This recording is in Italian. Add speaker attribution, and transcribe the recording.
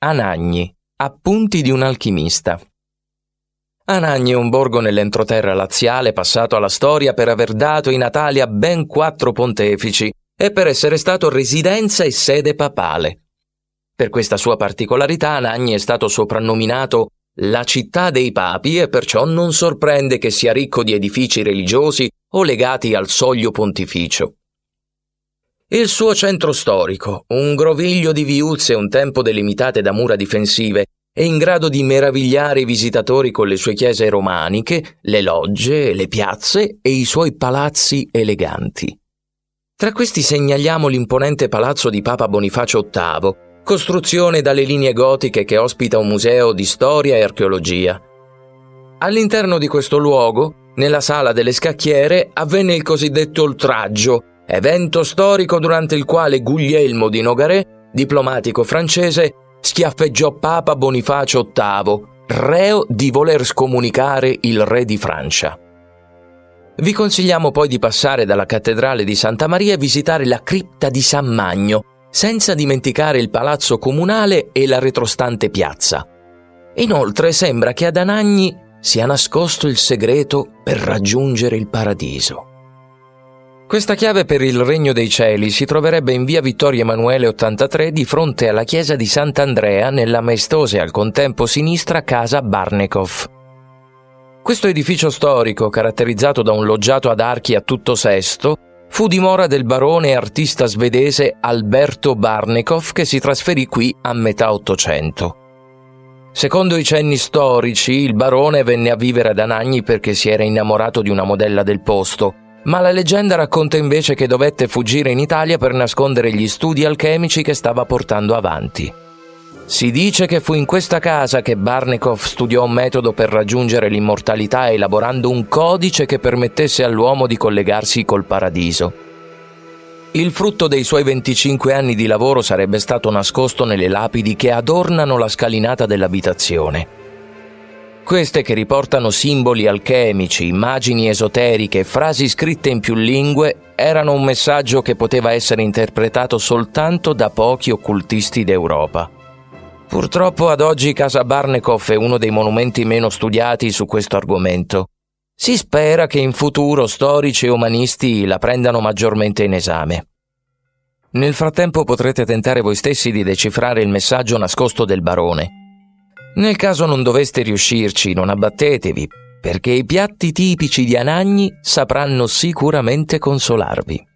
Speaker 1: Anagni, appunti di un alchimista. Anagni è un borgo nell'entroterra laziale passato alla storia per aver dato in Italia ben quattro pontefici e per essere stato residenza e sede papale. Per questa sua particolarità Anagni è stato soprannominato la città dei papi e perciò non sorprende che sia ricco di edifici religiosi o legati al soglio pontificio. Il suo centro storico, un groviglio di viuzze un tempo delimitate da mura difensive, è in grado di meravigliare i visitatori con le sue chiese romaniche, le logge, le piazze e i suoi palazzi eleganti. Tra questi segnaliamo l'imponente palazzo di Papa Bonifacio VIII, costruzione dalle linee gotiche che ospita un museo di storia e archeologia. All'interno di questo luogo, nella sala delle scacchiere, avvenne il cosiddetto oltraggio, evento storico durante il quale Guglielmo di Nogaret, diplomatico francese, schiaffeggiò Papa Bonifacio VIII, reo di voler scomunicare il re di Francia. Vi consigliamo poi di passare dalla cattedrale di Santa Maria e visitare la cripta di San Magno, senza dimenticare il palazzo comunale e la retrostante piazza. Inoltre sembra che ad Anagni sia nascosto il segreto per raggiungere il paradiso. Questa chiave per il Regno dei Cieli si troverebbe in via Vittorio Emanuele 83 di fronte alla chiesa di Sant'Andrea nella maestosa e al contempo sinistra casa Barnekoff. Questo edificio storico, caratterizzato da un loggiato ad archi a tutto sesto, fu dimora del barone e artista svedese Alberto Barnekoff che si trasferì qui a metà Ottocento. Secondo i cenni storici, il barone venne a vivere ad Anagni perché si era innamorato di una modella del posto, ma la leggenda racconta invece che dovette fuggire in Italia per nascondere gli studi alchemici che stava portando avanti. Si dice che fu in questa casa che Barnekoff studiò un metodo per raggiungere l'immortalità elaborando un codice che permettesse all'uomo di collegarsi col paradiso. Il frutto dei suoi 25 anni di lavoro sarebbe stato nascosto nelle lapidi che adornano la scalinata dell'abitazione. Queste che riportano simboli alchemici, immagini esoteriche, frasi scritte in più lingue, erano un messaggio che poteva essere interpretato soltanto da pochi occultisti d'Europa. Purtroppo ad oggi Casa Barnekoff è uno dei monumenti meno studiati su questo argomento. Si spera che in futuro storici e umanisti la prendano maggiormente in esame. Nel frattempo potrete tentare voi stessi di decifrare il messaggio nascosto del barone. Nel caso non doveste riuscirci, non abbattetevi, perché i piatti tipici di Anagni sapranno sicuramente consolarvi.